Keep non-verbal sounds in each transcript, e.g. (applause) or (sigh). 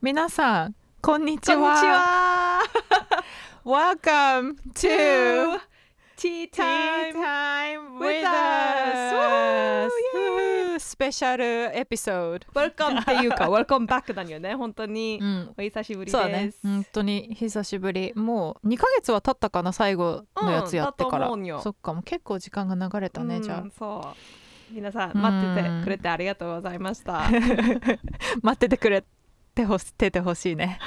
皆さんこんにちは。は。(laughs) Welcome to Tea Time with us スペシャルエピソード Welcome っていうか (laughs) Welcome back だよね。本当に。うん。お久しぶりです。そうだね。本当に久しぶり。もう2ヶ月は経ったかな最後のやつやってから、うんそっかもう結構時間が流れたね、うんじゃそう。皆さん待っててくれてありがとうございました。あ (laughs) 待っててくれてほしててほしいね。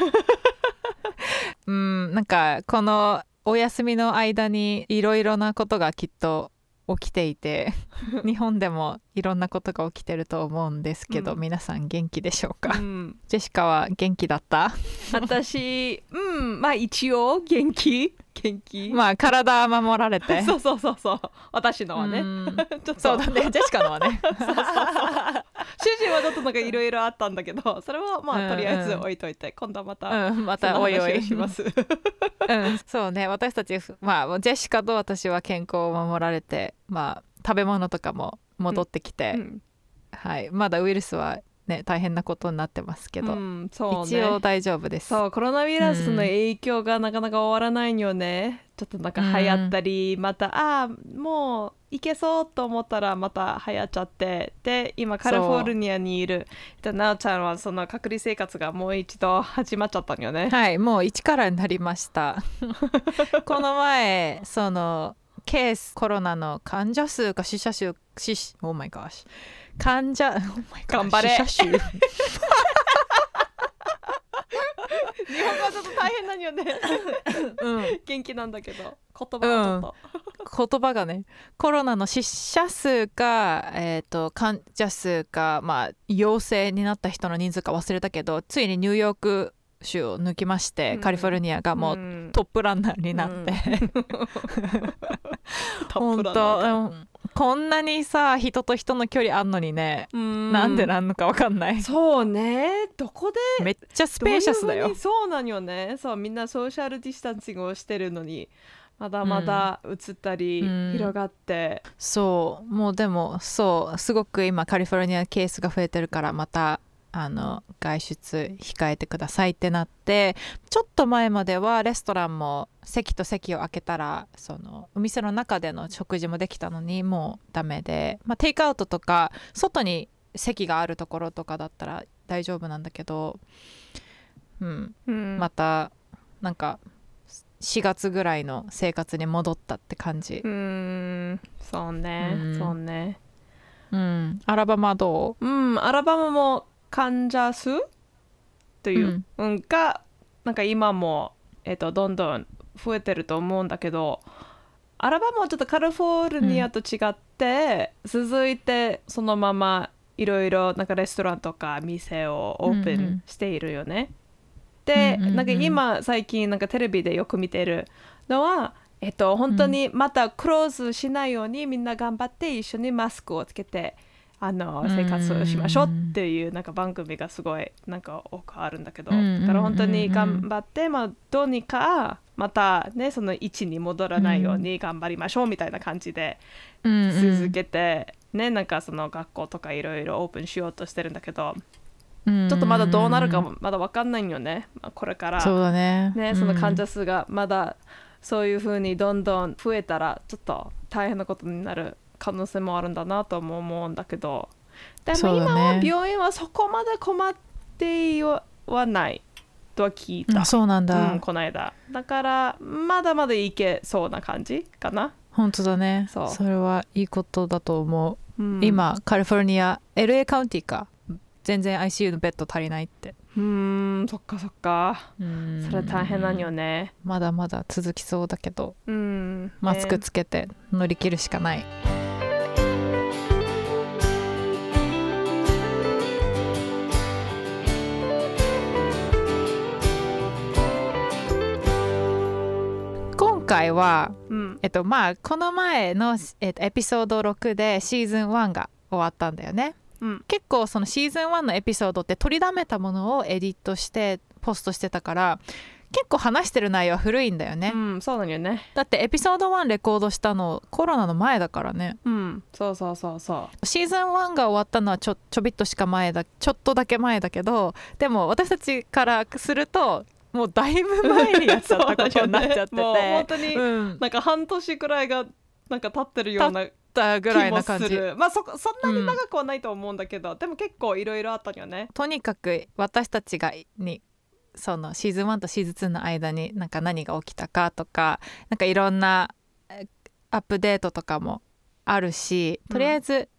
うんなんかこのお休みの間にいろいろなことがきっと起きていて (laughs) 日本でもいろんなことが起きてると思うんですけど、うん。皆さん元気でしょうか、うん。ジェシカは元気だった？私うんまあ一応元気元気？まあ体は守られて。(laughs) そうそうそうそう。私のはね。うん。(laughs) ちょっと。そうだね。ジェシカのはね。(laughs) 主人はちょっとなんかいろいろあったんだけどそれはまうんうん。あとりあえず置いといて今度はまたうんまたおいおい。します。うん、そうね。私たちまあジェシカと私は健康を守られてまあ食べ物とかも戻ってきて、うん。はい。まだウイルスはね大変なことになってますけど、うんそうね。一応大丈夫です。そうコロナウイルスの影響がなかなか終わらないよね、ちょっとなんか流行ったり、またあーもういけそうと思ったらまた流行っちゃって。で今カリフォルニアにいる。でなおちゃんはその隔離生活がもう一度始まっちゃったんよね、はいもう一からになりました。(laughs) この前そのケースコロナの患者数か死者数死 Oh my gosh Oh my gosh (laughs) 頑張れ。日本語はちょっと大変なんよねうん。元気なんだけど。言葉はちょっと、言葉がね。コロナの死者数か、えー、と患者数か、まあ、陽性になった人の人数か忘れたけどついにニューヨーク州を抜きまして、うん。カリフォルニアがもううん。トップランナーになって、(laughs) トッ本当うんこんなにさ人と人の距離あんのにね、うん。なんでなんのかわかんない。そうね。どこで？めっちゃ spacious だよ。そうなんよね。そうみんな social distancing をしてるのにまだまだ移ったり、うん。広がって、そう。もうでもそう。すごく今カリフォルニアケースが増えてるからまたあの外出控えてくださいってなってちょっと前まではレストランも席と席を空けたらそのお店の中での食事もできたのにもうダメで、まあ、テイクアウトとか外に席があるところとかだったら大丈夫なんだけど、うん、うん。またなんか4月ぐらいの生活に戻ったって感じ。う。ん。そうね、うん。そうね。うん、アラバマはどう？うん。アラバマも患者数という、うん。がなんか今も、えっとどんどん増えてると思うんだけどアラバマはちょっとカリフォルニアと違って、続いてそのままいろいろなんかレストランとか店をオープうんうんンしているよね。で、うんうんうん。なんか今最近なんかテレビでよく見てるのはえっと本当にまたクローズしないようにみんな頑張って一緒にマスクをつけてあの生活をしましょうっていうなんか番組がすごいなんか多くあるんだけどだから本当に頑張ってまあどうにかまたねその位置に戻らないように頑張りましょうみたいな感じで続けてねなんかその学校とかいろいろオープンしようとしてるんだけどちょちょっとまだどうなるかもまだ分かんないよね。まあこれから。そうだね。ね、その患者数がまだそういうふうにどんどん増えたらちょっと大変なことになる可能性もあるんだなとも思うんだけど。でも今は病院はそこまで困ってはないとは聞いた、うんそうなんだ、うん、この間。だからまだまだいけそうな感じかな、本当だね。そう。それはいいことだと思う、うん、今カリフォルニア LA カウンティか。全然 ICU のベッド足りないって。うーんそっかそっか。うん。それ大変なんよね。まだまだ続きそうだけど。うん。マスクねつけて乗り切るしかない、回はうん。えっとまあこの前の、えっと、エピソード6でシーズン1が終わったんだよね。うん。結構そのシーズン1のエピソードって取りだめたものをエディットしてポストしてたから結構話してる内容は古いんだよね、うんそうなんよね。だってエピソード1レコードしたのコロナの前だからね。うん。そうそうそうそシーズン1が終わったのはちょちょびっとしか前だちょっとだけ前だけどでも私たちからするともうだいぶ前にやっちゃったことになっちゃってて、(laughs) ね。もう本当にうん、なんか半年くらいがなんか経ってるようなだぐらいな感じ。まあそこそんなに長くはないと思うんだけど、でも結構いろいろあったよね。とにかく私たちがにそのシーズン1とシーズン2の間になんか何が起きたかとかなんかいろんなえアップデートとかもあるしとりあえず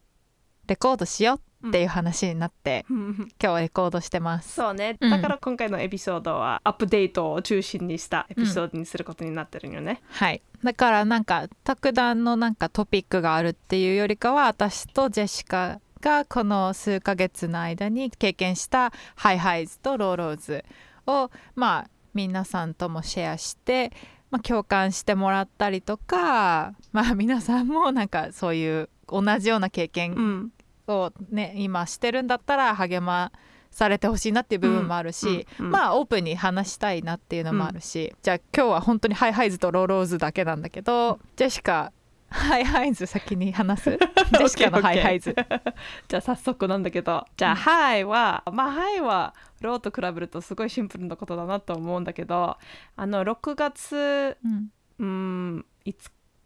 レコードしようっていう話になって、(laughs) 今日はレコードしてます。そうね、うん。だから今回のエピソードはアップデートを中心にしたエピソードにすることになってるよね、はい、だからなんか特段のなんかトピックがあるっていうよりかは私とジェシカがこの数ヶ月の間に経験したハイハイズとローローズをまあ皆さんともシェアして、まあ、共感してもらったりとかまあ皆さんもなんかそういう同じような経う験んをね今してるんだったら励まされてほしいなっていう部分もあるし、うんうんまあオープンに話したいなっていうのもあるし、じゃあ今日は本当に high highs と low lows だけなんだけど、ジェシカ high highs 先に話す？(laughs) (laughs) ジェシカの high highs。(laughs) じゃあ早速なんだけどじゃあ high はまあ「は low と比べるとすごいシンプルなことだなと思うんだけどあの6月うん、うん5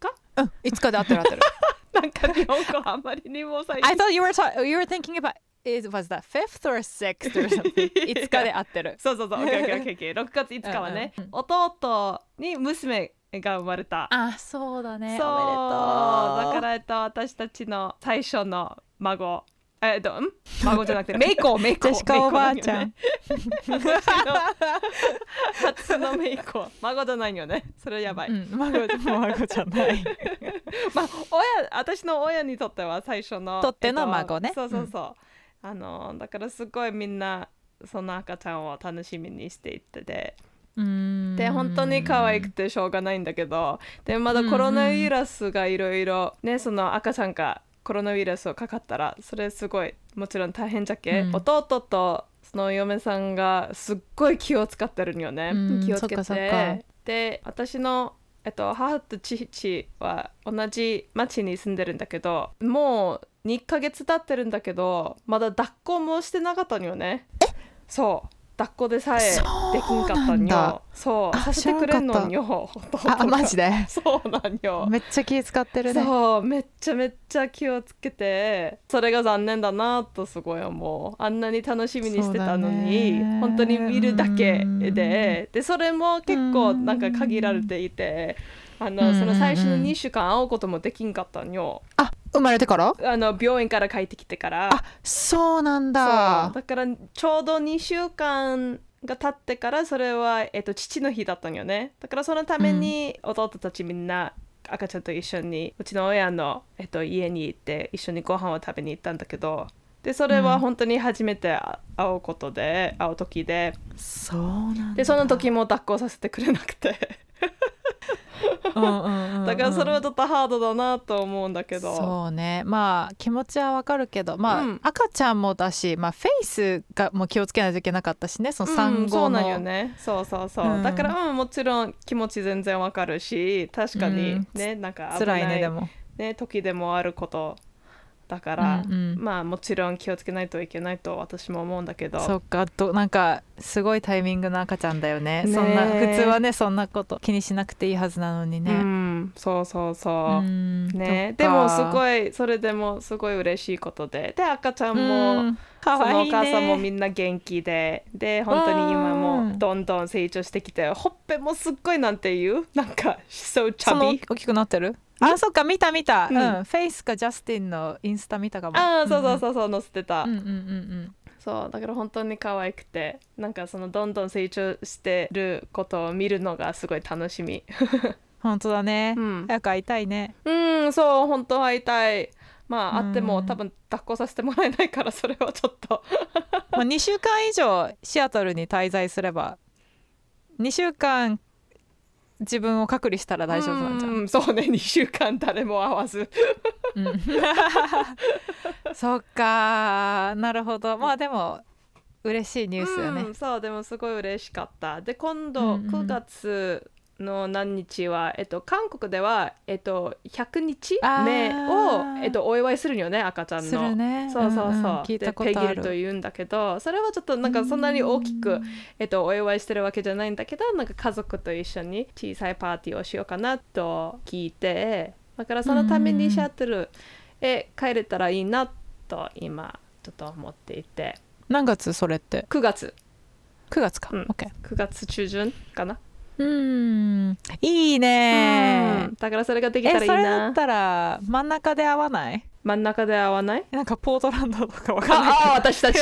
日？うん、いつかで合ってる合ってるなんか日本語あんまりにも最 I thought you were, ta- you were thinking about is was that fifth or sixth or something いつかで合ってるそうそうそう OKOKOK 6月5日はね、うんうん弟に娘が生まれたあそうだねそうおめでとうだから、えっと、私たちの最初の孫えっと、ん？孫じゃなくて、(laughs) メイコ、メイコ。ジェシカおばあちゃん。初のメイコ。孫じゃないよね。それやばい。うん、孫孫じゃない (laughs) まあ、親、私の親にとっては最初の。とっての孫ねえっとそうそうそう。あの、だからすごいみんな、その赤ちゃんを楽しみにしていってて。うんで本当に可愛くてしょうがないんだけどでまだコロナウイルスがいろいろねその赤ちゃんがコロナウイルスをかかったらそれすごいもちろん大変じゃけ、うん。弟とその嫁さんがすっごい気を使ってるんよね、うん気をつけて。かで私のえっと、母と父は同じ町に住んでるんだけどもう2ヶ月経ってるんだけどまだ抱っこもしてなかったんよね。そう抱っこでさえできんかったんんよ。そう。させてくれんのんよ。あマジで？そうなんよ。めっちゃ気使ってるね。そう。めっちゃめっちゃ気をつけて。それが残念だなとすごい思う。あんなに楽しみにしてたのに、本当に見るだけうん。ででそれも結構なんか限られていてあのうん。その最初の2週間会うこともできんかったんよ。あ生まれてから？あの病院から帰ってきてから。あそうなんだ。だからちょうど2週間が経ってからそれは、えっと、父の日だったんよね。だからそのために弟たちみんな赤ちゃんと一緒にうちの親の、えっと、家に行って一緒にご飯を食べに行ったんだけどでそれは本当に初めて会うことで会う時で。そうなんだ。でその時も抱っこさせてくれなくてだからそれはちょっとハードだなと思うんだけど。そうね。まあ気持ちはわかるけど。まあ、うん。赤ちゃんもだし、まあ、フェイスがもう気をつけないといけなかったしね。その産うん、そ後の、うなんよね。そうそうそう、うん。だから、うん、もちろん気持ち全然わかるし確かに。うん。ね、なんか危辛いねでも。ね、時でもあることだから、うんうん。まあもちろん気をつけないといけないと私も思うんだけど。そっか。となんかすごいタイミングの赤ちゃんだよね。ねそんな普通はねそんなこと気にしなくていいはずなのにうね、ん、そうそうそう。う、ん。ね、でもすごいそれでもすごい嬉しいことで。で赤ちゃんも、うん。かそのおわいい母さんもみねんな元気で。で本当に今うもん。どんどん成長してきてほっぺもすっごいなんていう？なんかその chubby 大きくなってる？あそっか見た見た、ううん。んフェイスかジャスティンのインスタ見たかも。ああそうそううそうそう載せてた、んうんうんうん。そうだから本当に可愛くてなんかそのどんどん成長してることを見るのがすごい楽しみ。(laughs) 本当だね、うん。早く会いたいね。うんそう本当会いたい。まあうん。会っても多分抱っこさせてもらえないからそれはちょっと。(laughs) まあ、2週間以上シアトルに滞在すれば2週間自分を隔離したら大丈夫なんじゃ。ん、うん。そうね。(laughs) 2週間誰も会わず。うん。(laughs) そっか。なるほど。まあでも嬉しいニュースよね、うん、そうでもすごい嬉しかった。で今度うんうん。9月の何日は、えっと、韓国では、えっと、100日目を、えっと、お祝いするよね赤ちゃんの。ね。そうそうそう、んん。聞いでたことあペギルとる言うんだけどそれはちょっとなんかそんなに大きく、えっと、お祝いしてるわけじゃないんだけどなんか家族と一緒に小さいパーティーをしようかなと聞いてだからそのためにシャトルへ帰れたらいいなと今ちょっと思っていて。何月それって？9月。9月か、うん。OK 9月中旬かなうん。いいね。うん。だからそれができたらいいえそれだなったら真ん中で合わない？真ん中で合わない？なんかポートランドとかわかんない？ああ私たち。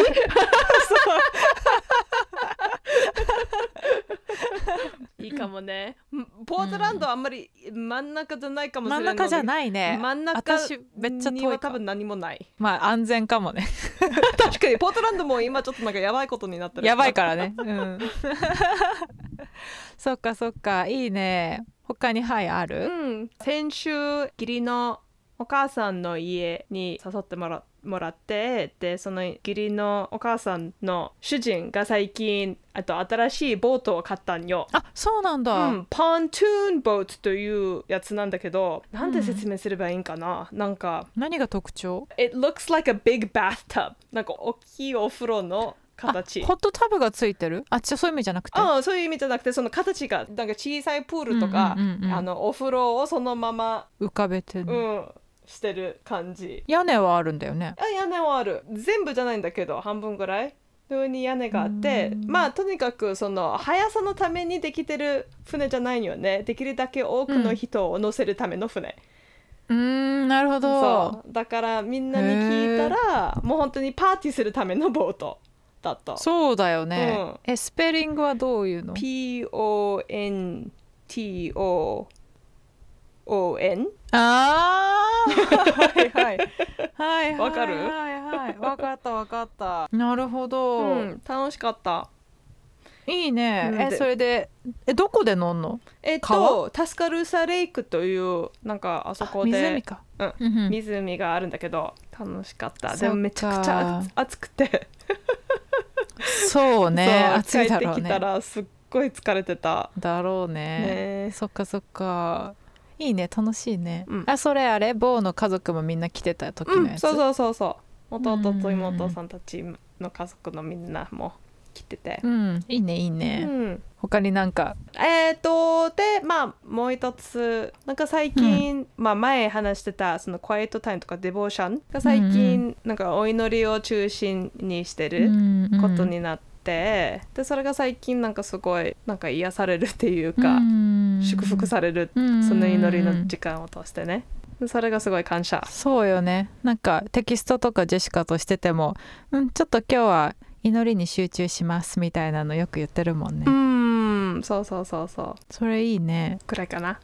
いいかもね。ポートランドはあんまり真ん中じゃないかもしれない真ん中じゃないね。真ん中私めっちゃに遠い多分何もない。まあ安全かもね。(laughs) 確かに。ポートランドも今ちょっとなんかやばいことになってるやばいからね。うんそっかそっか。いいね。他にはいあうるん。先週義理のお母さんの家に誘ってもらもらってでその義理のお母さんの主人が最近あと新しいボートを買ったんよ。あそうなんだ、うん、ポントゥーンボートというやつなんだけどなんで説明すればいいんかな、なんか何が特徴？It looks like a big bathtub なんか大きいお風呂のあ形。ホットタブがついてる？あちょそういう意味じゃなくて？ああそういう意味じゃなくてその形がなんか小さいプールとか、うんうんうんうん。あのお風呂をそのまま、浮かべてる、うん、してる感じ。屋根はあるんだよね。あ屋根はある。全部じゃないんだけど半分ぐらい。上に屋根があってまあとにかくその速さのためにできてる船じゃないよね。できるだけ多くの人を乗せるための船、うーんなるほど。そう。だからみんなに聞いたらもう本当にパーティーするためのボートだった。そうだよね、うん。えスペリングはどういうの？P-O-N-T-O-O-N あー。はいはい。はいはいわかるはいはい。わかったわかった。なるほど、うん。楽しかった。いいね。えそれでえどこで乗んの？えっとタスカルーサレイクというなんかあそこで湖か、うん。湖があるんだけど楽しかった。でもめちゃくちゃ暑暑くて (laughs) そうねそう暑いだろう帰ってきたねらすっごい疲れてた。だろうね。ね。そっかそっか。いいね楽しいね、うん。あそれあれ坊の家族もみんな来てた時のやんそうそうそうそう。弟とうん。妹さんたちの家族のみんなも来てて、うん。いいねいいね、うん。他になんか？えっ、とでまあもう一つ。なんか最近、まあ前話してたそのクワイエットタイムとかデボーションが最近、なんかお祈りを中心にしてることになって、でそれが最近なんかすごいなんか癒されるっていうか、祝福される、うんその祈りの時間を通してね。それがすごい感謝。そうよね。なんかテキストとかジェシカとしてても「うんちょっと今日は祈りに集中します」みたいなのよく言ってるもんね、うん。そうそうそうそう。それいいね。くらいかな。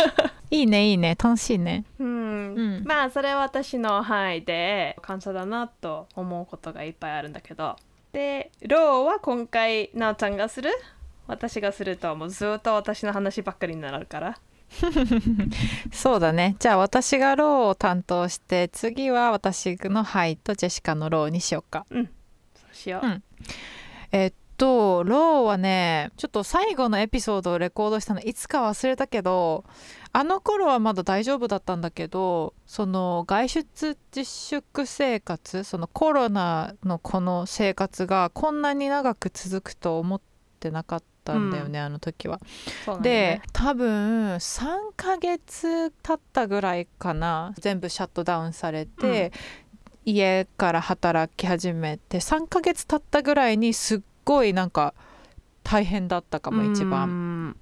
(laughs) いいねいいね。楽しいね。うん、うん。まあそれは私の範囲で感謝だなと思うことがいっぱいあるんだけど。で low は今回なおちゃんがする。私がするともうずっと私の話ばっかりになるから。(laughs) そうだね。じゃあ私が low を担当して次は私の high とジェシカの low にしようか。そうしよう、うん。えっと low はねちょっと最後のエピソードをレコードしたのいつか忘れたけどあの頃はまだ大丈夫だったんだけどその外出自粛生活そのコロナのこの生活がこんなに長く続くと思ってなかったんだよね、あの時は。そうなんだよでね多分3ヶ月経ったぐらいかな全部シャットダウンされて、家から働き始めて3ヶ月経ったぐらいにすっごいなんか大変だったかも一番。うん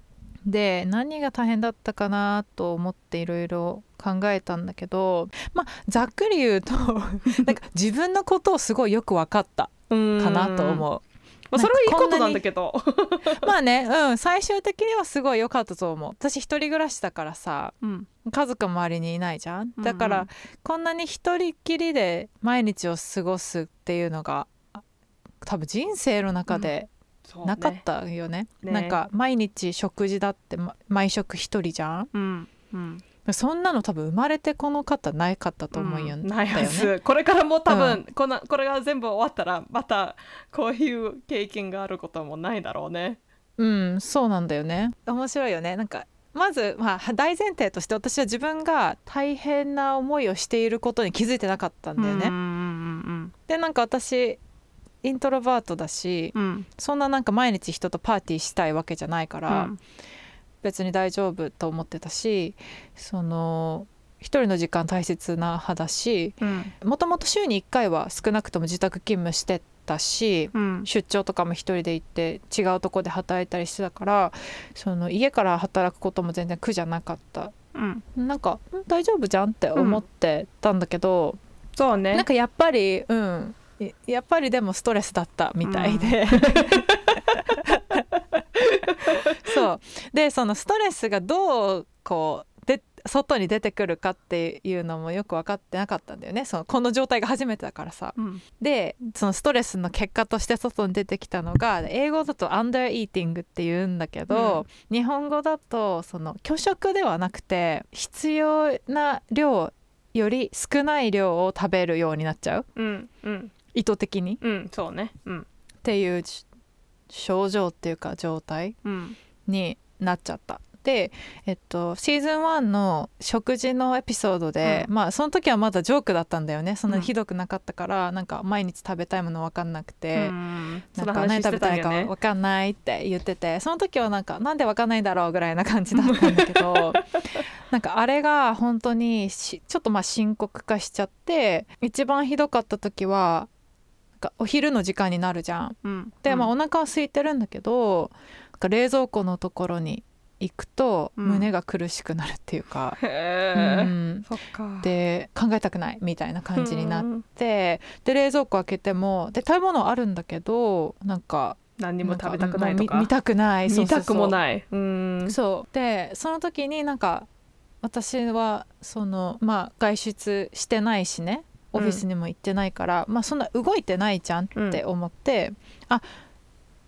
で何が大変だったかなと思っていろいろ考えたんだけどまあざっくり言うと (laughs) なんか自分のことをすごいよく分かったかなと思う。まあ、それはいいことなんだけど。(laughs) まあねうん最終的にはすごい良かったと思う。私一人暮らしだからさうん。家族周りにいないじゃん。だから、うん。うんこんなに一人っきりで毎日を過ごすっていうのがあ多分人生の中でなかったよね。ね。なんか毎日食事だって、ま毎食一人じゃん。うんうんそんなの多分生まれてこの方ないかったと思うよ、うんないはず、これからも多分、このこれが全部終わったらまたこういう経験があることもないだろうね。うんそうなんだよね。面白いよね。なんかまず、まあ、大前提として私は自分が大変な思いをしていることに気づいてなかったんだよね。うんうんでなんか私イントロバートだしうんうん。そんななんか毎日人とパーティーしたいわけじゃないから、うん別に大丈夫と思ってたしその一人の時間大切な派だしうん。もともと週に1回は少なくとも自宅勤務してたしうん。出張とかも一人で行って違うとこで働いたりしてたからその家から働くことも全然苦じゃなかった。うん。なんかん大丈夫じゃんって思ってたんだけど、そうね。なんかやっぱりうん。いやっぱりでもストレスだったみたいで、(laughs) そう。でそのストレスがどうこうで外に出てくるかっていうのもよく分かってなかったんだよね。そのこの状態が初めてだからさ。うん。でそのストレスの結果として外に出てきたのが英語だとアンダーイーティングって言うんだけど、日本語だとその拒食ではなくて必要な量より少ない量を食べるようになっちゃう。うんうん。意図的に。うんそうね。うん。っていうし症状っていうか状態うん。になっちゃった。で、えっと、シーズン1の食事のエピソードで、まあその時はまだジョークだったんだよね。そんなにひどくなかったから、なんか毎日食べたいもの分かんなくて、うん。なんか何食べたいか分かんないって言っててその時はなんかなんで分かんないんだろうぐらいな感じだったんだけど (laughs) なんかあれが本当にしちょっとまあ深刻化しちゃって一番ひどかった時はなんかお昼の時間になるじゃん。うん。で、まあ、お腹は空いてるんだけど冷蔵庫のところに行くとうん。胸が苦しくなるっていうか、へうえ、んか。で考えたくないみたいな感じになっうんてで冷蔵庫開けてもで食べ物あるんだけどなんか何にも食べたくないとか。見見たくない。見たくもない。うん。そう。でその時になんか私はそのまあ外出してないしねオフィスにも行ってないから、まあそんな動いてないじゃんって思って、あ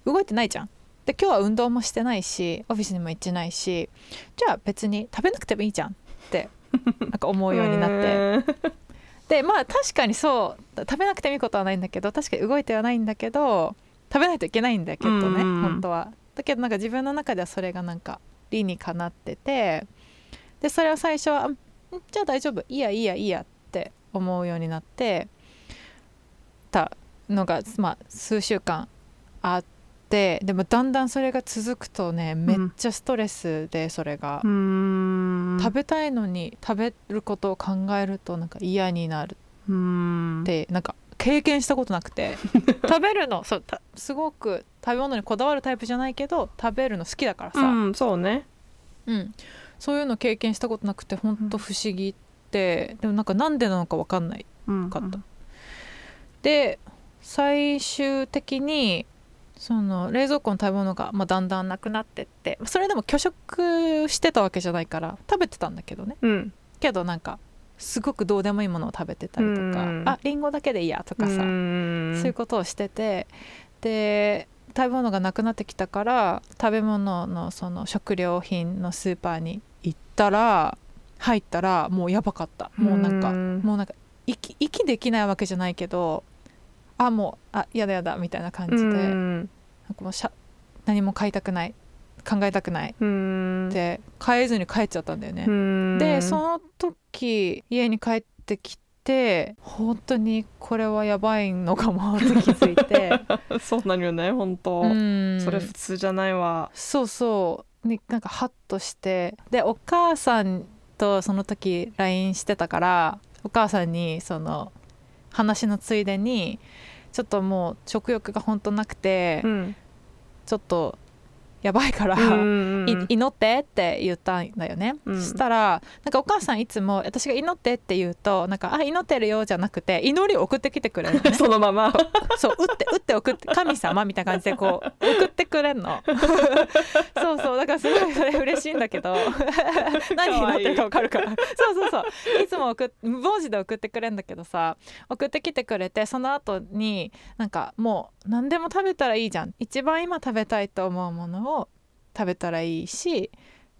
動いてないじゃん。で今日は運動もしてないしオフィスにも行ってないしじゃあ別に食べなくてもいいじゃんって (laughs) なんか思うようになって。て。でまあ確かにそう食べなくてもいいことはないんだけど確かに動いてはないんだけど食べないといけないんだよきっとね、うん本当は。だけどなんか自分の中ではそれがなんか理にかなっててでそれを最初はん「じゃあ大丈夫。いいやいいやいいや」って思うようになってたのが、まあ、数週間あってでもだんだんそれが続くとねめっちゃストレスでそれが。うん。食べたいのに食べることを考えるとなんか嫌になるうんってなんか経験したことなくて (laughs) 食べるのそうたすごく食べ物にこだわるタイプじゃないけど食べるの好きだからさ、うん、そうね。うんそういうの経験したことなくてほんと不思議って、でもなんかなんでなのか分かんないうんかった。で最終的にその冷蔵庫の食べ物が、まあ、だんだんなくなってってそれでも拒食してたわけじゃないから食べてたんだけどねうん。けどなんかすごくどうでもいいものを食べてたりとか、うんあリンゴだけでいいやとかさ、うんそういうことをしててで食べ物がなくなってきたから食べ物のその食料品のスーパーに行ったら入ったらもうやばかった。もうなんかうん。もうなんか息息できないわけじゃないけどあもうあやだやだみたいな感じで、うなんんかもうしゃ何も買いたくない考えたくないうん。で買えずに帰っちゃったんだよね。うん。でその時家に帰ってきて本当にこれはやばいのかもって気づいて。(laughs) そうなるよね本当、うん。それ普通じゃないわ。そうそう。になんかハッとして。でお母さんとその時 LINE してたからお母さんにその話のついでにちょっともう食欲が本当なくて、うん。ちょっとやばいから、祈ってって言ったんだよね、うん。そしたらなんかお母さんいつも私が祈ってって言うとなんかあ祈ってるよじゃなくて祈りを送ってきてくれるのね。(laughs) そのまま。(laughs) そう打って打って送って神様みたいな感じでこう (laughs) 送ってくれんの。そうそうだからすごいそれ嬉しいんだけど。何祈ってるか分かるから。そうそうそう。いつも送っ文字で送ってくれんだけどさ送ってきてくれてその後になんかもう何でも食べたらいいじゃん。一番今食べたいと思うものを食べたらいいし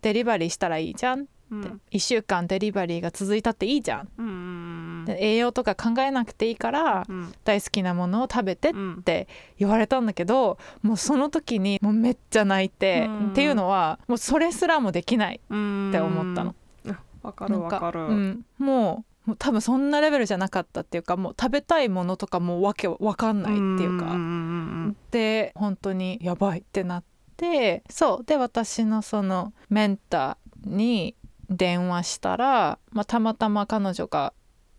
デリバリーしたらいいじゃん。っうん。1週間デリバリーが続いたっていいじゃん。うんで栄養とか考えなくていいからうん。大好きなものを食べてっうん。て言われたんだけどもうその時にもうめっちゃ泣いて、うん。っていうのはもうそれすらもできないうんって思ったの。あわかるわかる。うん、もう多分そんなレベルじゃなかったっていうかもう食べたいものとかもうわけわかんないっていうか、んん。で本当にやばいってなってそう。で私のそのメンターに電話したら、まあ、たまたま彼女が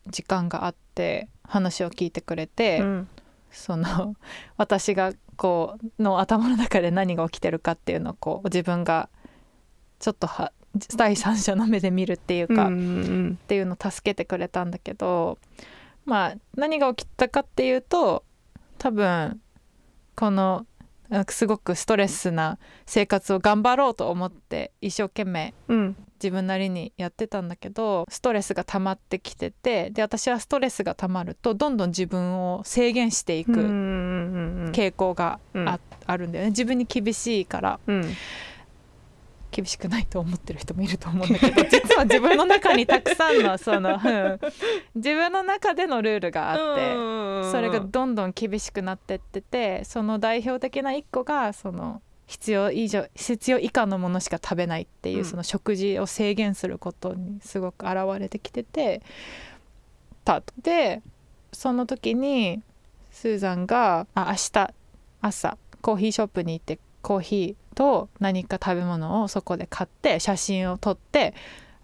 時間があって話を聞いてくれて、うん。その私がこうの頭の中で何が起きてるかっていうのをこう自分がちょっとは第三者の目で見るっていうか、うんうん。っていうのを助けてくれたんだけどまあ何が起きたかっていうと多分このすごくストレスな生活を頑張ろうと思って一生懸命うん。自分なりにやってたんだけどストレスが溜まってきててで私はストレスが溜まるとどんどん自分を制限していく傾向があるんだよね。自分に厳しいから。うん厳しくないと思ってる人もいると思うんだけど (laughs) 実は自分の中にたくさんのその、うん。自分の中でのルールがあって。それがどんどん厳しくなってっててその代表的な一個がその必要以上必要以下のものしか食べないっていう、うん。その食事を制限することにすごく現れてきててた。でその時にスーザンがあ明日朝コーヒーショップに行ってコーヒーと何か食べ物をそこで買って写真を撮って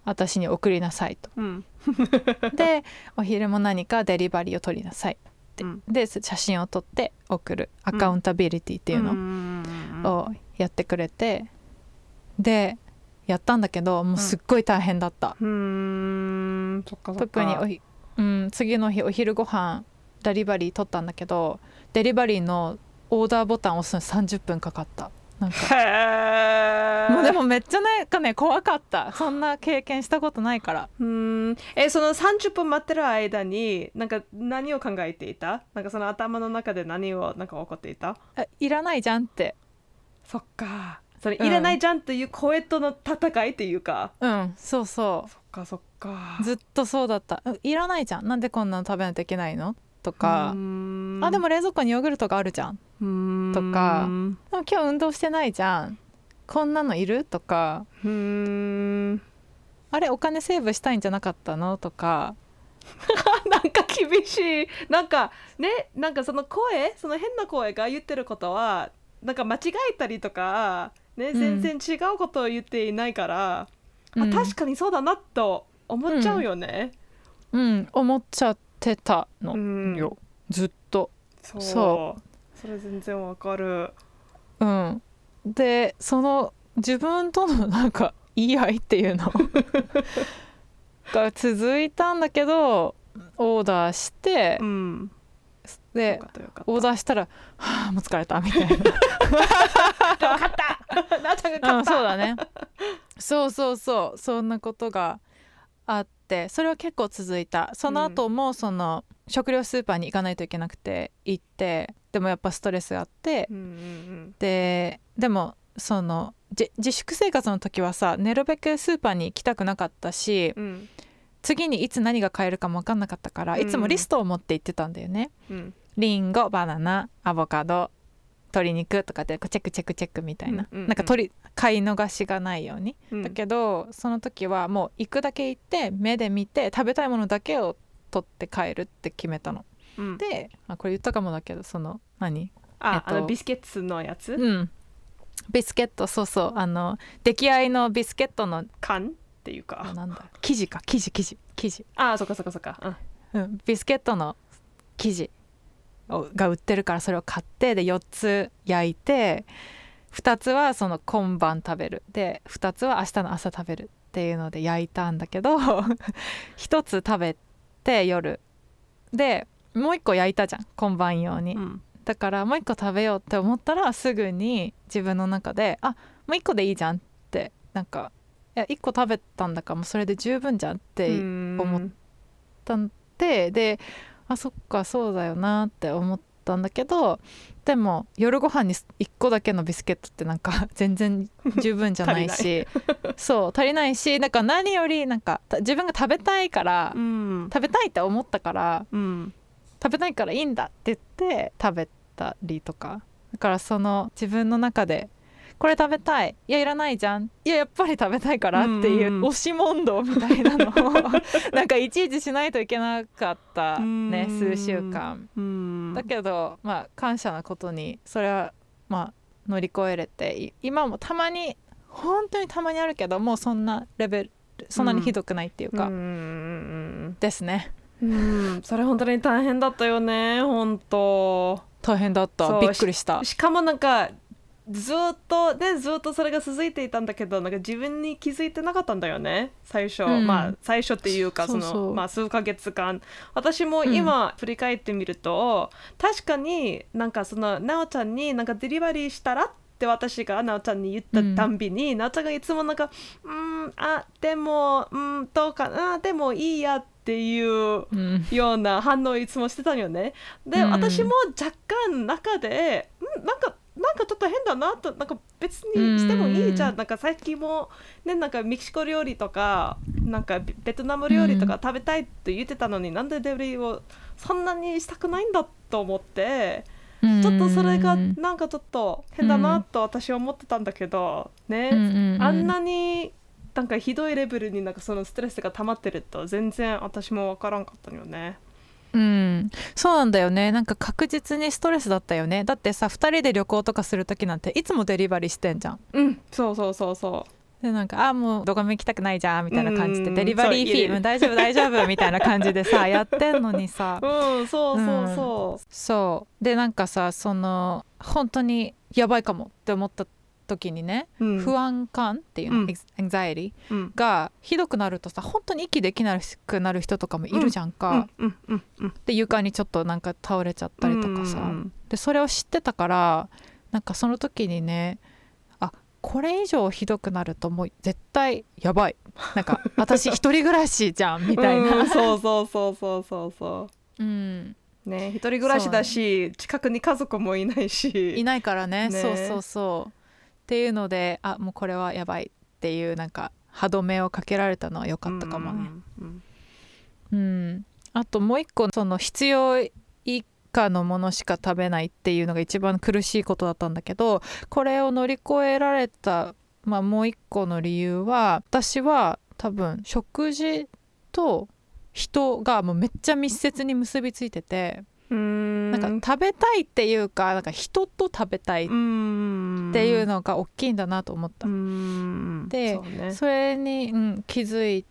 私に送りなさいと。うん。(laughs) でお昼も何かデリバリーを取りなさいって、うん。で写真を撮って送る。アカウンタビリティっていうののをやってくれて、でやったんだけどもうすっごい大変だった、うん。特におひ、うん、次の日お昼ご飯デリバリー取ったんだけどデリバリーのオーダーボタンを押すのに30分かかったなんか。へえもうでもめっちゃなんかね怖かった。そんな経験したことないから。うん。えその30分待ってる間になんか何を考えていた？なんかその頭の中で何をなんか起こっていた？あいらないじゃんって。そっか。それうんいらないじゃんっていう声との戦いっていうか、うん。そうそう。そっかそっか。ずっとそうだった。うんいらないじゃん。なんでこんなの食べないといけないの？とか、あでも冷蔵庫にヨーグルトがあるじゃん。もとか今日運動してないじゃん。こんなのいる？とか。うん。あれお金セーブしたいんじゃなかったの？とか。(laughs) なんか厳しい。なんかねなんかその声その変な声が言ってることはなんか間違えたりとか、ね、うん。全然違うことを言っていないから、うん。あ確かにそうだなと思っちゃうよね。うん。思っちゃってたのうん。よ、ずっと。そうそそれ全然わかる。うん。でその自分とのなんか言い合いっていうの。が続いたんだけどオーダーしてう、ん、で。オーダーしたら「はあもう疲れた」みたいな。なっちゃんがうん、勝った。そうだね。そうそうそう。そんなことがあってそれは結構続いた。その後もその、食料スーパーに行かないといけなくて行ってでもやっぱストレスがあってうんうんででもそのじ自粛生活の時はさなるべくスーパーに行きたくなかったしうん。うん次にいつ何が買えるかも分かんなかったからいつもリストを持って行ってたんだよね。うん。リンゴバナナアボカド鶏肉とかでチェックチェックチェックみたいな、うんうんうん。なんか取り買い逃しがないように、うん。だけどその時はもう行くだけ行って目で見て食べたいものだけを取って帰るって決めたのうん。であこれ言ったかもだけどその何？あ、えっとあのビスケッツのやつ、うん。ビスケットそうそう。あの出来合いのビスケットの缶？っていうか。なんだ。生地か。生地生地生地。あ、そっかそっかそっか。うん。うん、ビスケットの生地をが売ってるからそれを買ってで4つ焼いて2つはその今晩食べる。で2つは明日の朝食べるっていうので焼いたんだけど (laughs) 1つ食べて夜。でもう1個焼いたじゃん今晩用に、うん。だからもう1個食べようって思ったらすぐに自分の中であもう1個でいいじゃんってなんかいや1個食べたんだからもうそれで十分じゃんって思っったんでであそっかそうだよなって思っったんだけどでも夜ご飯に1個だけのビスケットってなんか (laughs) 全然十分じゃないしそう足りないしなんか何よりなんか自分が食べたいから、うん、食べたいって思ったから、うん、食べたいからいいんだって言って食べたりとか。だからその自分の中でこれ食べたいいやいらないじゃんいややっぱり食べたいからっていう押し問答みたいなのを (laughs) なんかいちいちしないといけなかったね数週間。だけどまあ感謝なことにそれはまあ乗り越えれて今もたまに本当にたまにあるけどもうそんなレベルそんなにひどくないっていうか、ですねうん。それ本当に大変だったよね本当。大変だった。びっくりした。しかもなんかずっとでずっとそれが続いていたんだけどなんか自分に気づいてなかったんだよね最初、うん、まあ最初っていうかそのまあ、数ヶ月間。私も今振り返ってみると、うん、確かになんかそのなおちゃんになんかデリバリーしたらって私がなおちゃんに言ったたんびに、うん、なおちゃんがいつもなんか「うんあでもうんどうかなでもいいや」っていうような反応をいつもしてたのよね。で、私も若干中で「うんなんかなんかちょっと変だなとなんか別にしてもいいじゃん。なんか最近もねなんかメキシコ料理とかなんかベトナム料理とか食べたいって言ってたのに、なんでデブリをそんなにしたくないんだと思って。ちょっとそれがなんかちょっと変だなと私は思ってたんだけどね、あんなになんかひどいレベルになんかそのストレスが溜まってると全然私も分からんかったのよね。うん、そうなんだよね。なんか確実にストレスだったよね。だってさ2人で旅行とかする時なんていつもデリバリーしてんじゃん。うん。そうそうそうそう。でなんか「あもうどこも行きたくないじゃん」みたいな感じで「デリバリーフィー、うん、大丈夫大丈夫」みたいな感じでさやってんのにさ。うん。そうそうそう、うん、そう。でなんかさその本当にやばいかもって思った時にね、うん、不安感っていうの、うん、エンザイリーがひどくなるとさ本当に息できなくなる人とかもいるじゃんか。で床にちょっとなんか倒れちゃったりとかさ、でそれを知ってたからなんかその時にねあこれ以上ひどくなるともう絶対やばい。なんか私一人暮らしじゃんみたいな、うん、そうそうそうそうそうそうう。ん。ね一人暮らしだし、ね、近くに家族もいないし。いないからね、ね、そうそうそうっていうのであもうこれはやばいっていうなんか歯止めをかけられたのは良かったかもね。うん、うん、あともう一個その必要以下のものしか食べないっていうのが一番苦しいことだったんだけどこれを乗り越えられた、まあ、もう一個の理由は私は多分食事と人がもうめっちゃ密接に結びついててなんか食べたいっていうかなんか人と食べたいっていうのが大きいんだなと思った。でそ、ね,、それに、うん、気づい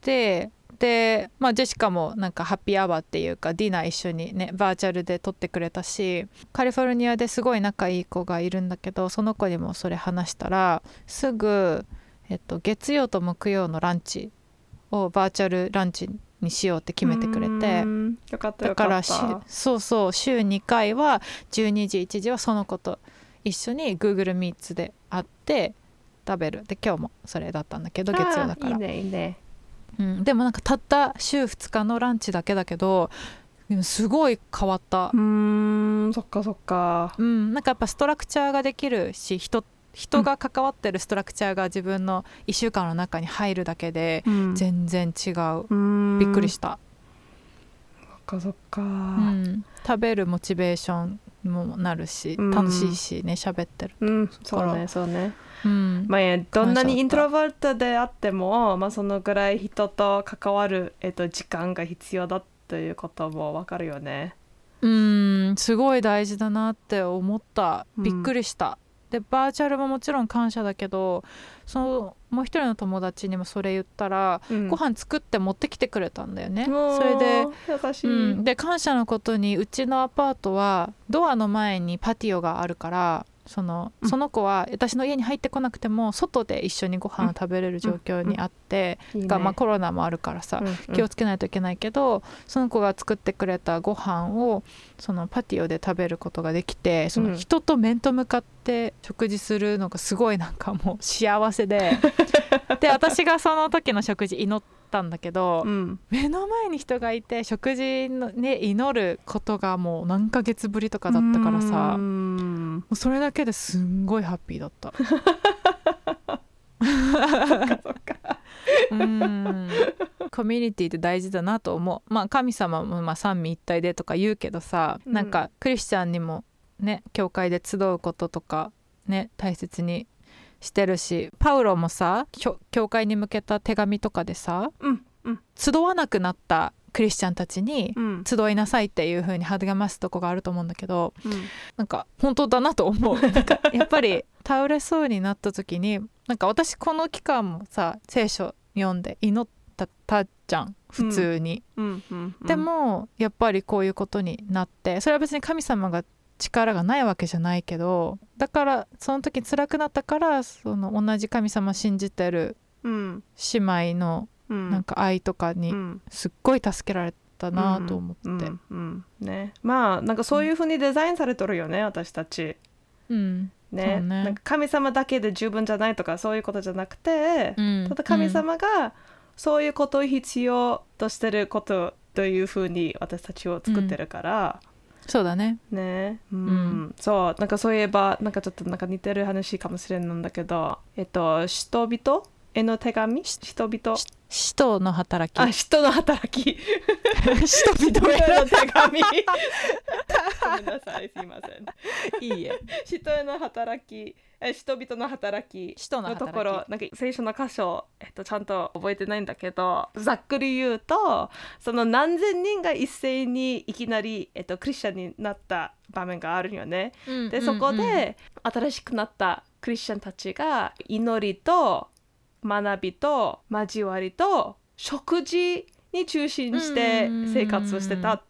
てで、まあ、ジェシカもなんかハッピーアワーっていうかディナー一緒にねバーチャルで撮ってくれたしカリフォルニアですごい仲いい子がいるんだけどその子にもそれ話したらすぐ、えっと、月曜と木曜のランチをバーチャルランチにしようって決めてくれて。だからそうそう週2回は12時1時はその子と一緒に Google Meets で会って食べる。で今日もそれだったんだけど月曜だから。いいねいいね、うん、でもなんかたった週2日のランチだけだけどすごい変わった。うんそっかそっか。うん。なんかやっぱストラクチャーができるし人人が関わってるストラクチャーが自分の1週間の中に入るだけで全然違う、うん、びっくりした。そっかそっか、うん、食べるモチベーションもなるし、うん、楽しいしね喋ってるうん、そうねそうね。うん、まあ、どんなにイントロバルトであっても、まあ、そのぐらい人と関わる、えっと、時間が必要だということも分かるよね。うん。すごい大事だなって思った。びっくりした、でバーチャルももちろん感謝だけどそのもう一人の友達にもそれ言ったら、うん、ご飯作って持ってきてくれたんだよね。それでうん、で感謝のことにうちのアパートはドアの前にパティオがあるからそのその子は私の家に入ってこなくても外で一緒にご飯を食べれる状況にあって、がまあ、コロナもあるからさ、気をつけないといけないけどその子が作ってくれたご飯をそのパティオで食べることができてその人と面と向かって食事するのがすごいなんかもう幸せで (laughs) (laughs) で私がその時の食事祈ったんだけど、うん。目の前に人がいて食事のね祈ることがもう何ヶ月ぶりとかだったからさ、うもんうそれだけですんごいハッピーだった。うん。コミュニティって大事だなと思う。まあ神様もまあ三位一体でとか言うけどさ、うん。なんかクリスチャンにもね教会で集うこととかね大切にしてるしパウロもさ教会に向けた手紙とかでさうんうん。集わなくなったクリスチャンたちにうん。集いなさいっていう風に励ますとこがあると思うんだけどうん。なんか本当だなと思う。(laughs) やっぱり倒れそうになった時になんか私この期間もさ聖書読んで祈ったたじゃん。普通に、うんうん。でもやっぱりこういうことになってそれは別に神様が力がないわけじゃないけどだからその時辛くなったからその同じ神様信じてるうん。姉妹のうん。なんか愛とかにうん。すっごい助けられたなと思って、うんうんね。まあなんかそういうふうにデザインされとるよね私たち。うん。ね。ね。なんか神様だけで十分じゃないとかそういうことじゃなくて、うん。ただ神様がそういうことを必要としてることというふうに私たちを作ってるから、そうだね。ね。うん、うん。そう。なんかそういえばなんかちょっとなんか似てる話かもしれないんだけどえっと人々？への手紙？人々？使徒の働き。あ人の働き。人 (laughs) 人々への手紙。(laughs) ごめんなさい。すいません。いいえ。人への働き。え人々の働き人のところなんか聖書の箇所、えっと、ちゃんと覚えてないんだけどざっくり言うとその何千人が一斉にいきなり、えっと、クリスチャンになった場面があるよね。でそこで新しくなったクリスチャンたちが祈りと学びと交わりと食事に中心して生活をしてた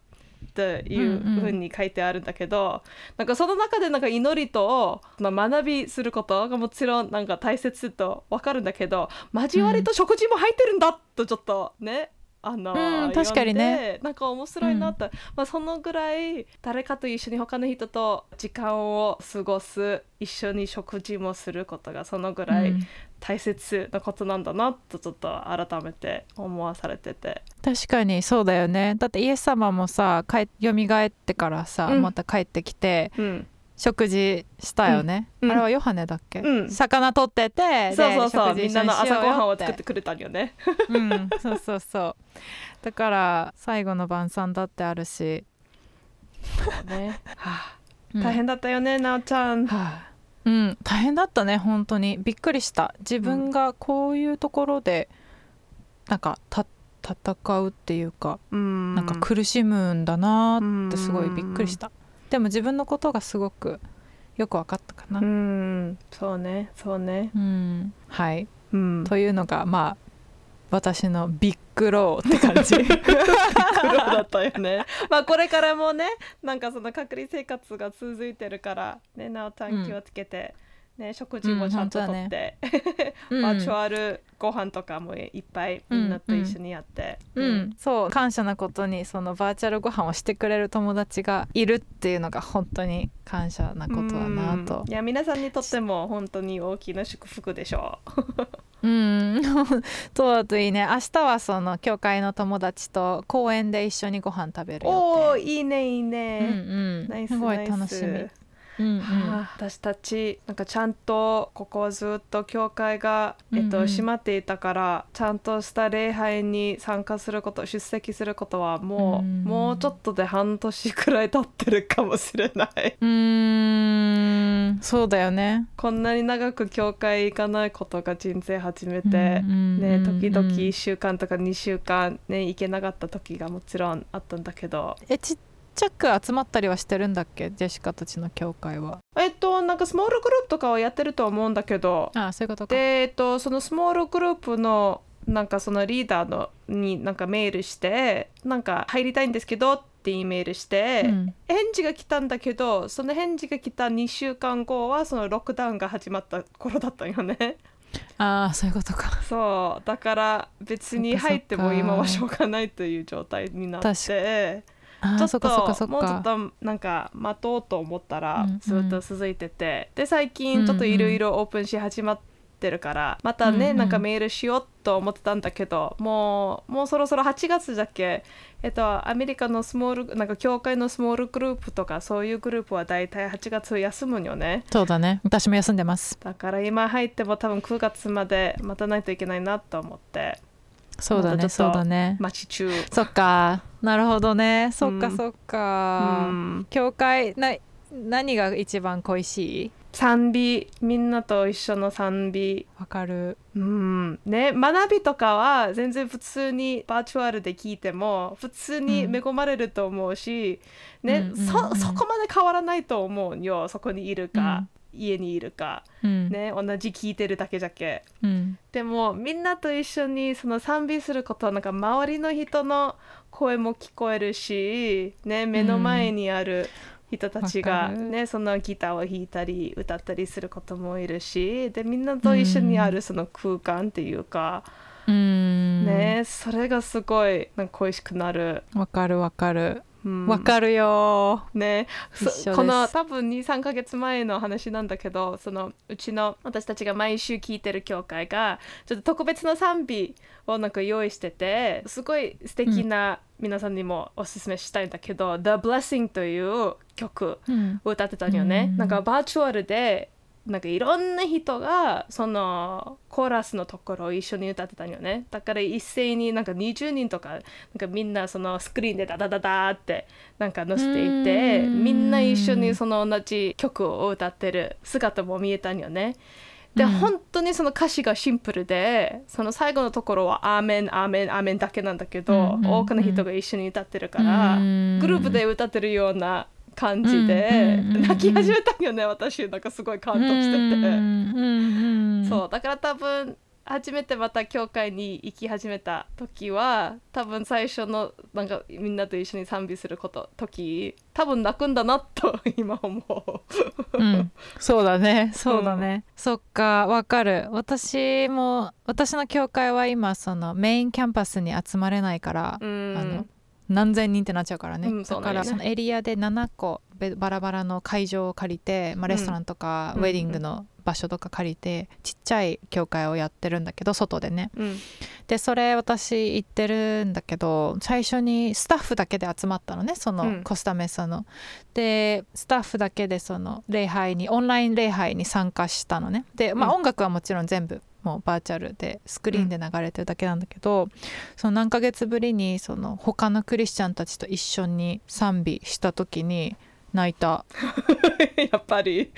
っていうふうに書いてあるんだけど、なんかその中でなんか祈りとまあ学びすることがもちろんなんか大切と分かるんだけど交わりと食事も入ってるんだとちょっとねあの、うん確かにね。なんか面白いなって、まあ、そのぐらい誰かと一緒に他の人と時間を過ごす一緒に食事もすることがそのぐらいうん大切なことなんだなとちょっと改めて思わされてて。確かにそうだよね。だってイエス様もさ帰よみがえってからさ、うん。また帰ってきてうん。食事したよね、うん。あれはヨハネだっけ、うん。魚取っててそうそうそう。みんなの朝ごはんを作ってくれたんよね。うん。そうそうそう。だから最後の晩餐だってあるし、ね、はあ。うん。大変だったよね、なおちゃん。はいうん、大変だったね本当に。びっくりした。自分がこういうところでなんかた戦うっていうか、うん。なんか苦しむんだなってすごいびっくりした、でも自分のことがすごくよく分かったかな、ううん。ん、そうね、そうね。はい。うん、というのがまあ私のビッグローって感じ。苦労だったよね。(laughs) まあこれからもね、なんかその隔離生活が続いてるから、ね、なおちゃん気をつけて、ね、食事もちゃんととって、うんバーチャルご飯とかもいっぱいみんなと一緒にやって。うん、そう感謝なことにそのバーチャルご飯をしてくれる友達がいるっていうのが本当に感謝なことだなと。うん。いや皆さんにとっても本当に大きな祝福でしょうん。(laughs) そうだといいね。明日はその教会の友達と公園で一緒にご飯食べう。る予定。おおいいねいいうんね。うん。ナイスすごい楽しみうん私たちなんかちゃんとここずっと教会が、えっと閉まっていたからちゃんとした礼拝に参加すること出席することはもう、うん。もうちょっとで半年くらい経ってるかもしれない。うーん。そうだよね。こんなに長く教会行かないことが人生初めて、ね、時々1週間とか2週間ね行けなかった時がもちろんあったんだけど。えちっちゃく集まったりはしてるんだっけ？ジェシカたちの教会は。えっとなんかスモールグループとかはやってると思うんだけど。ああそういうことか。で、えっと、そのスモールグループのなんかそのリーダーのになんかメールしてなんか入りたいんですけどってイメールして、うん。返事が来たんだけどその返事が来た2週間後はそのロックダウンが始まった頃だったよね。(laughs) ああそういうことか。そう。だから別に入っても今はしょうがないという状態になって。あちょっともうちょっとなんか待とうと思ったらうんうん。ずっと続いてて、で最近ちょっといろいろオープンし始まっってるからまたね、うんうん。なんかメールしようと思ってたんだけどもうもうそろそろ8月だっけ？えっとアメリカのスモールなんか教会のスモールグループとかそういうグループはだいたい8月休むんよね。そうだね。私も休んでます。だから今入っても多分9月まで待たないといけないなと思って。そうだね。そうだね。待ち中。そっかなるほどね。そっかうん。そっうか、ん。教会な何が一番恋しい？賛美。みんなと一緒の賛美。わかる。うん。ね、学びとかは全然普通にバーチャルで聞いても普通に恵まれると思うし、ねうんうんうん。そそこまで変わらないと思うよそこにいるか、家にいるか、うん、ね、同じ聞いてるだけじゃけ。うん。でもみんなと一緒にその賛美することはなんか周りの人の声も聞こえるし、ね、目の前にある人たちが、わかる。ね、そのギターを弾いたり歌ったりすることもいるしでみんなと一緒にあるその空間っていうか、うん。ねそれがすごいなんか恋しくなる。わかるわかる。うんわかるよ。ね、この多分23ヶ月前の話なんだけどそのうちの私たちが毎週聞いてる教会がちょっと特別な賛美をなんか用意しててすごい素敵な皆さんにもおすすめしたいんだけど「The Blessing」という曲うんを歌ってたんよね。うん。なんかバーチャルでなんかいろんな人がそのコーラスのところを一緒に歌ってたんよね。だから一斉になんか20人とかなんかみんなそのスクリーンでダダダダーってなんか載せていてうん。みんな一緒にその同じ曲を歌ってる姿も見えたんよね。で、うん。本当にその歌詞がシンプルでその最後のところは「アーメンアーメンアーメン」だけなんだけど、うんうんうん。多くの人が一緒に歌ってるから、うん。グループで歌ってるような感じで、うんうんうんうん。泣き始めたんよね私。なんかすごい感動してて、うんうんうんそう。だから多分初めてまた教会に行き始めた時は多分最初のなんかみんなと一緒に賛美すること時多分泣くんだなと (laughs) 今思う。うん、そうだね。そうだね、そっか。わかる。私も私の教会は今そのメインキャンパスに集まれないから、うん。あの何千人ってなっちゃうからね、うんだからそのエリアで7個べバラバラの会場を借りて、まあ、レストランとか、うん。ウェディングの場所とか借りてちっちゃい教会をやってるんだけど外でね。うん。でそれ私行ってるんだけど最初にスタッフだけで集まったのねそのうん。コスタメッサの。でスタッフだけでその礼拝にオンライン礼拝に参加したのね。でまあうん。音楽はもちろん全部もうバーチャルでスクリーンで流れてるだけなんだけど、その何ヶ月ぶりにその他のクリスチャンたちと一緒に賛美した時に泣いた。(laughs) やっぱり。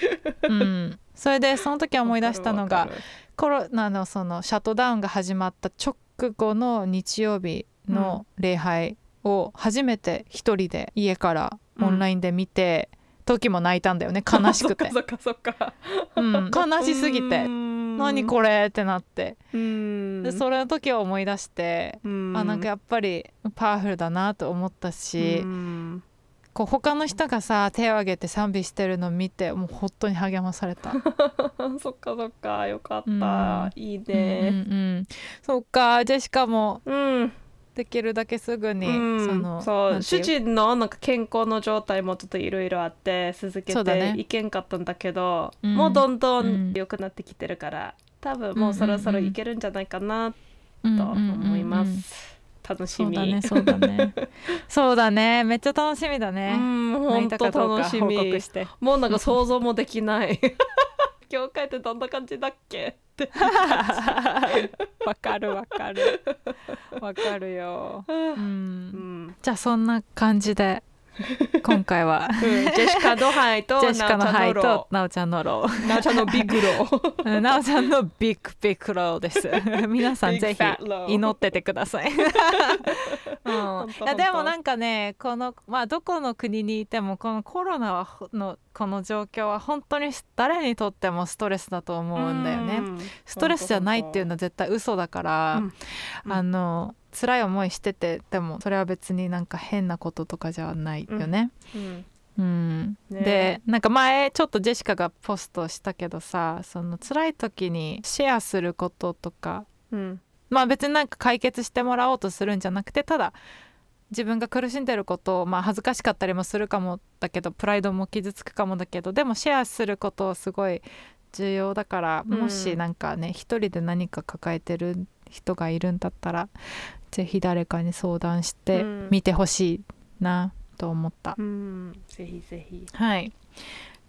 うん、それでその時思い出したのがコロナのそのシャットダウンが始まった直後の日曜日の礼拝を初めて一人で家からオンラインで見て、時も泣いたんだよね。悲しくて、そっかそっかそっか。うん、悲しすぎて「何これ?」ってなって。うん。でそれの時を思い出して、うん。あなんかやっぱりパワフルだなと思ったし、うん。こう他の人がさ手を挙げて賛美してるの見てもう本当に励まされた。(laughs) そっかそっか。よかった、うん。いいうんねうんうん、そっか。ジェシカもうん、できるだけすぐに、うんそのそう主人のなんか健康の状態もちょっといろいろあって続けていけんかったんだけどうん。もうどんどうんん良くなってきてるから、多分もうそろそろいけるんじゃないかなうんと思います、うん。うんうん楽しみ。そうだねそうだね。(laughs) そうだね。めっちゃ楽しみだうね、ん泣本当楽しみ。もうなんか想像もできない教会ってどんな感じだっけ？って。(laughs) わかるわかる。わかるよ、(laughs) う、うん。ん。じゃあそんな感じで (laughs) 今回は。ジェシカの high と (laughs) ジェシカの high とロなおちゃんの low。ーなおちゃんの big low。(laughs) なおちゃんの big big low です。皆さんぜひ祈っててください。うん、いやでもなんかねこのまあどこの国にいてもこのコロナはほのこの状況は本当に誰にとってもストレスだと思うんだよね。ストレスじゃないっていうのは絶対嘘だから、うん。うん。あの辛い思いしててでもそれは別になんか変なこととかじゃないよね。うん。うん、ね。でなんか前ちょっとジェシカがポストしたけどさその辛い時にシェアすることとかうん。まあ別になんか解決してもらおうとするんじゃなくてただ自分が苦しんでることを、まあ、恥ずかしかったりもするかもだけどプライドも傷つくかもだけどでもシェアすることをすごい重要だから、うん。もしなんかね一人で何か抱えてる人がいるんだったらぜひ誰かに相談してうん。みてほしいなと思った、うん。ぜひぜひ。はい。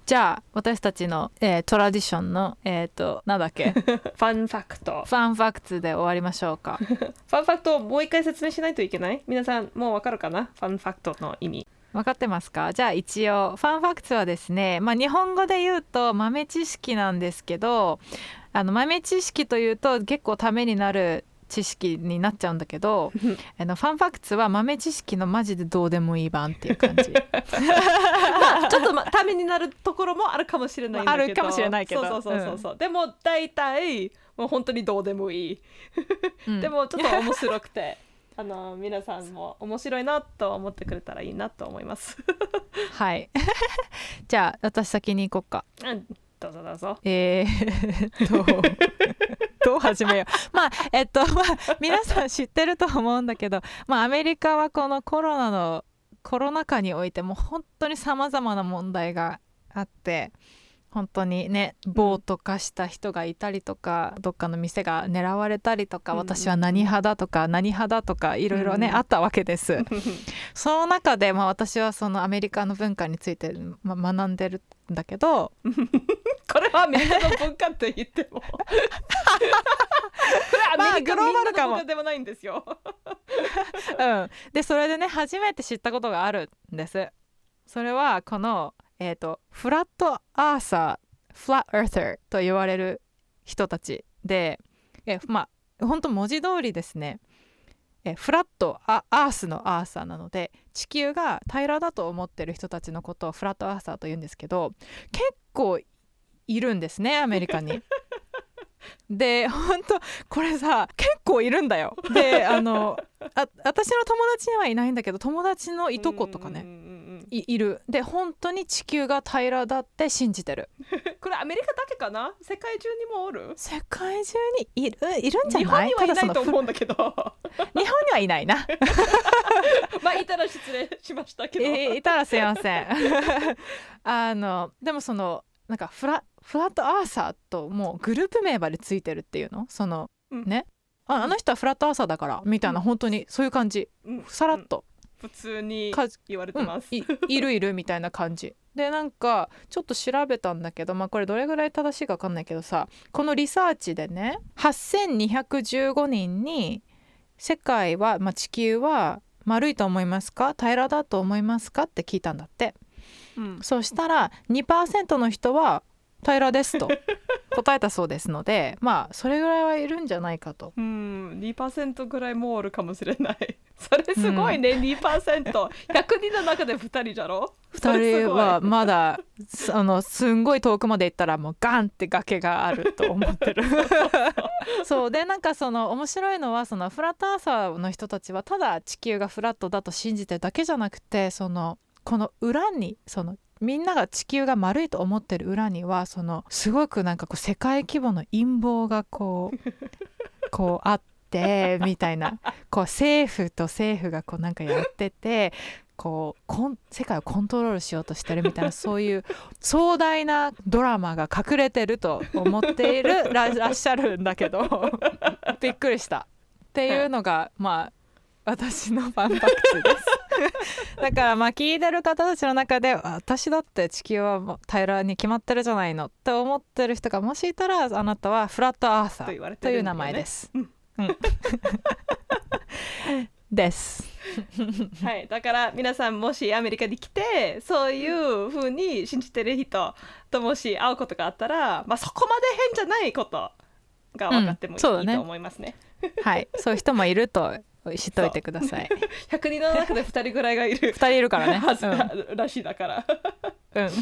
じゃあ私たちの、えートラディションのえっ、となんだっけ？フ (laughs) ファンファクト。ァンファクツで終わりましょうか。(laughs) ファンファクトをもう一回説明しないといけない？皆さんもうわかるかな？ファンファクトの意味分かってますか？じゃあ一応ファンファクツはですね、まあ、日本語で言うと豆知識なんですけどあの豆知識というと結構ためになる知識になっちゃうんだけど (laughs) あのファンファクツは豆知識のマジでどうでもいい版っていう感じ。(laughs) まあちょっと、ま、ためになるところもあるかもしれないあるかもしれないけど。そうそうそうそう、でも大体もう本当にどうでもいい、(laughs) うん。でもちょっと面白くてあの皆さんも面白いなと思ってくれたらいいなと思います。(laughs) はい。(laughs) じゃあ私先に行こうか。うんどうぞどうぞ。えー、(laughs) どうどう始めよう。まあえっとまあ皆さん知ってると思うんだけどまあアメリカはこのコロナのコロナ禍においても本当にさまざまな問題があって本当にね暴徒化した人がいたりとかどっかの店が狙われたりとかうんうん私は何派だとか何派だとかいろいろね、うんあったわけです。(laughs) その中で、まあ、私はそのアメリカの文化について、まあ、学んでるんだけど (laughs) これはアメリカの文化って言っても。(laughs) これアメリカまあグローバルかも。ではないんですよ。うん、でそれでね初めて知ったことがあるんです。それはこの、えー、とフラットアーサーフラットアーサーと言われる人たちでえまあ本当文字通りですねえフラットアアースのアーサーなので地球が平らだと思ってる人たちのことをフラットアーサーと言うんですけど結構いるんですねアメリカに。で本当これさ結構いるんだよ。であのあ私の友達にはいないんだけど友達のいとことかねいいる。で本当に地球が平らだって信じてる。(laughs) これアメリカだけかな？世界中にもおる？世界中にいるいるんじゃ日本ないにはいないと思うんだけど。(laughs) 日本にはいないな。(laughs) まあいたら失礼しましたけど、いいたらすいません。あのでもそのなんかフラフラットアーサーともうグループ名までついてるっていうの？その、うん。ね？ああの人はフラットアーサーだからみたいな、うん。本当にそういう感じ。うん。さらっと、普通にか言われてうん。ます、い (laughs) いるいるみたいな感じ。でなんかちょっと調べたんだけどまあこれどれぐらい正しいか分かんないけどさこのリサーチでね8215人に世界は、まあ、地球は丸いと思いますか？平らだと思いますか？って聞いたんだって。うん。そしたら2%の人は平らですと答えたそうですのでまあそれぐらいはいるんじゃないかと。うん、2%ぐらいもおるかもしれない。それすごいね、2%。100人の中で2人じゃろ2人はまだあのすんごい遠くまで行ったらもうガンって崖があると思ってるそうでなんかその面白いのはそのフラットアーサーの人たちはただ地球がフラットだと信じてるだけじゃなくてそのこの裏にそのみんなが地球が丸いと思ってる裏にはそのすごくなんかこう世界規模の陰謀がこう (laughs) こうあってみたいな。こう政府と政府がこうなんかやっててこうコン世界をコントロールしようとしてるみたいなそういう壮大なドラマが隠れてると思っているららっしゃるんだけど (laughs) びっくりした。っていうのがまあ私のファンファクツです (laughs) だからまあ聞いてる方たちの中で私だって地球は平らに決まってるじゃないのって思ってる人がもしいたらあなたはフラットアーサと言われーという名前です。です。はい、だから皆さんもしアメリカに来てそういうふうに信じてる人ともし会うことがあったら、まあ、そこまで変じゃないことが分かってもいい,、うねと思いますね。はい、そういう人もいると知っといてください。100人の中で2人ぐらいがいる。二人いるからね。はず、うん。らしいだから。うん。(laughs) うん。じ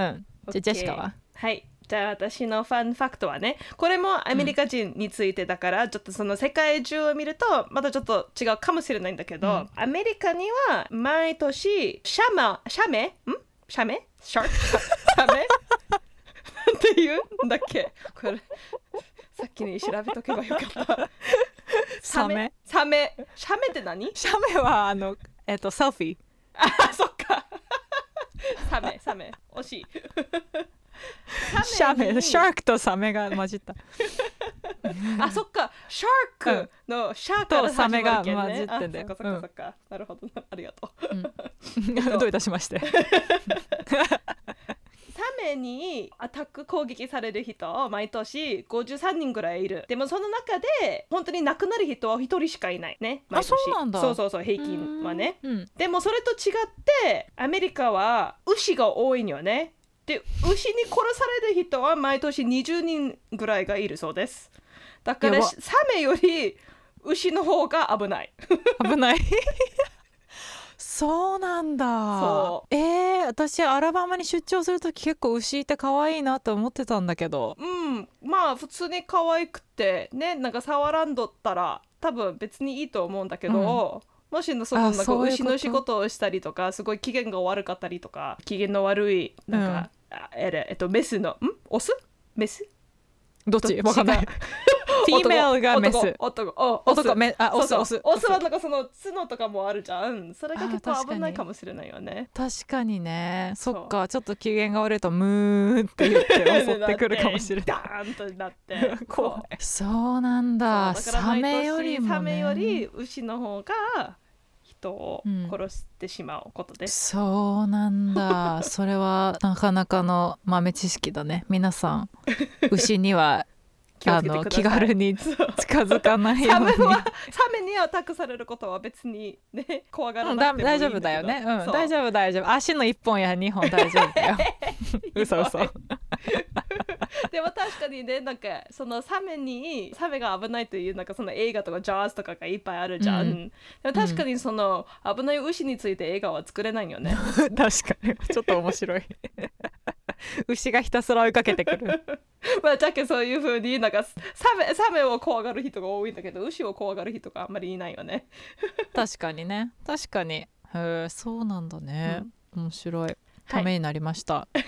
ゃあジェシカは？はい。じゃあ私のファンファクトはね。これもアメリカ人についてだから、ちょっとその世界中を見るとまたちょっと違うかもしれないんだけど、うん。アメリカには毎年シャマシャメ？ん？シャメ？シャークシャメ？(laughs) なんて言うんだっけ？これ。さっきに調べとけばよかったサメ？サメ？シャメって何？シャメはあのえっとセルフィー。あそっか。サメサメ。惜しい。シャメシャークとサメが混じった。あそっか。シャークのシャークとサメが混じってんだよ。あそっかそっかそっか、なるほど。ありがとう、うん、(laughs) どういたしまして？(laughs) サメにアタック攻撃される人毎年53人ぐらいいる。でもその中で本当に亡くなる人は1人しかいないねあそうなんだ。そうそうそう平均はね、うん、でもそれと違ってアメリカは牛が多いにはね。で牛に殺される人は毎年20人ぐらいがいるそうです。だからサメより牛の方が危ない。危ない (laughs) そうなんだ。えー、私アラバマに出張する時結構牛って可愛いなと思ってたんだけど。うん。まあ普通に可愛くてねなんか触らんどったら多分別にいいと思うんだけど、うん、もしのそのなんか牛の仕事をしたりとかすごい機嫌が悪かったりとか機嫌の悪いなんか、うん、えっとメスのん？オス？メス？どっち？わかんない。フィーメルがメス。男、男、メあ、オス、オス。オスはなんかその角とかもあるじゃん。それが結構危ないかもしれないよね。確かにね。そっか、ちょっと機嫌が悪いとムーって言って襲ってくるかもしれない。(laughs) ダーンとなって。怖い。そうなんだ。サメよりも、サメより牛の方が人を殺してしまうことです、うん、そうなんだ (laughs) それはなかなかの豆知識だね皆さん牛にはあの気軽に近づかないように。サメはサメにアタックされることは別にね怖がらなくてもいいんだ大丈夫だよね、うん、大丈夫大丈夫。足の1本や2本大丈夫だよ。(laughs) 嘘嘘。でも確かにねなんかそのサメにサメが危ないというなんかその映画とかジャーズとかがいっぱいあるじゃん、うん、でも確かにその、危ない牛について映画は作れないよね。確かに。ちょっと面白い。牛がひたすら追いかけてくる。(laughs) まあじゃけそういうふうになんかサメサメを怖がる人が多いんだけど牛を怖がる人があんまりいないよね。(laughs) 確かにね。確かに。へえそうなんだね、うん、面白い。ためになりました、は (laughs) い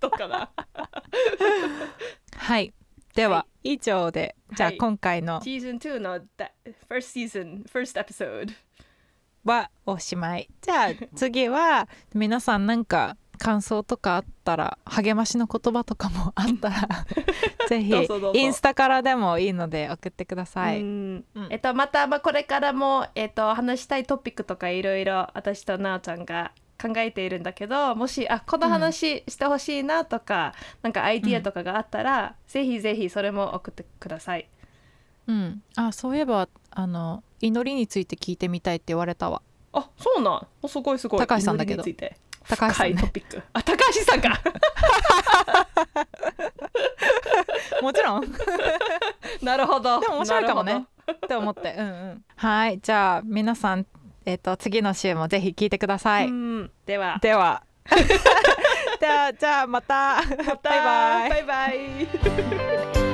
どうかな？(laughs) はい。では、はい、以上でじゃあ今回の、シーズン2の first season first episode はおしまい。じゃあ次は皆さんなんか感想とかあったら励ましの言葉とかもあったら (laughs) ぜひインスタからでもいいので送ってください。うん、えっとまたまあこれからもえっと話したいトピックとかいろいろ私となおちゃんが考えているんだけどもしあこの話してほしいなとか、うん、なんかアイディアとかがあったら、うん、ぜひぜひそれも送ってください。うん、あそういえばあの祈りについて聞いてみたいって言われたわ。あそうなん。おすごいすごい。高橋さんだけど高橋さん、ね、トピック。あ高橋さんか。(laughs) もちろん。(laughs) なるほど。でも面白いかもね。って思って。うんうん。はい。じゃあ皆さんえっ、ー、と次の週もぜひ聞いてください。では。では。じゃあじゃあまた。また。バイバイ。バイバイ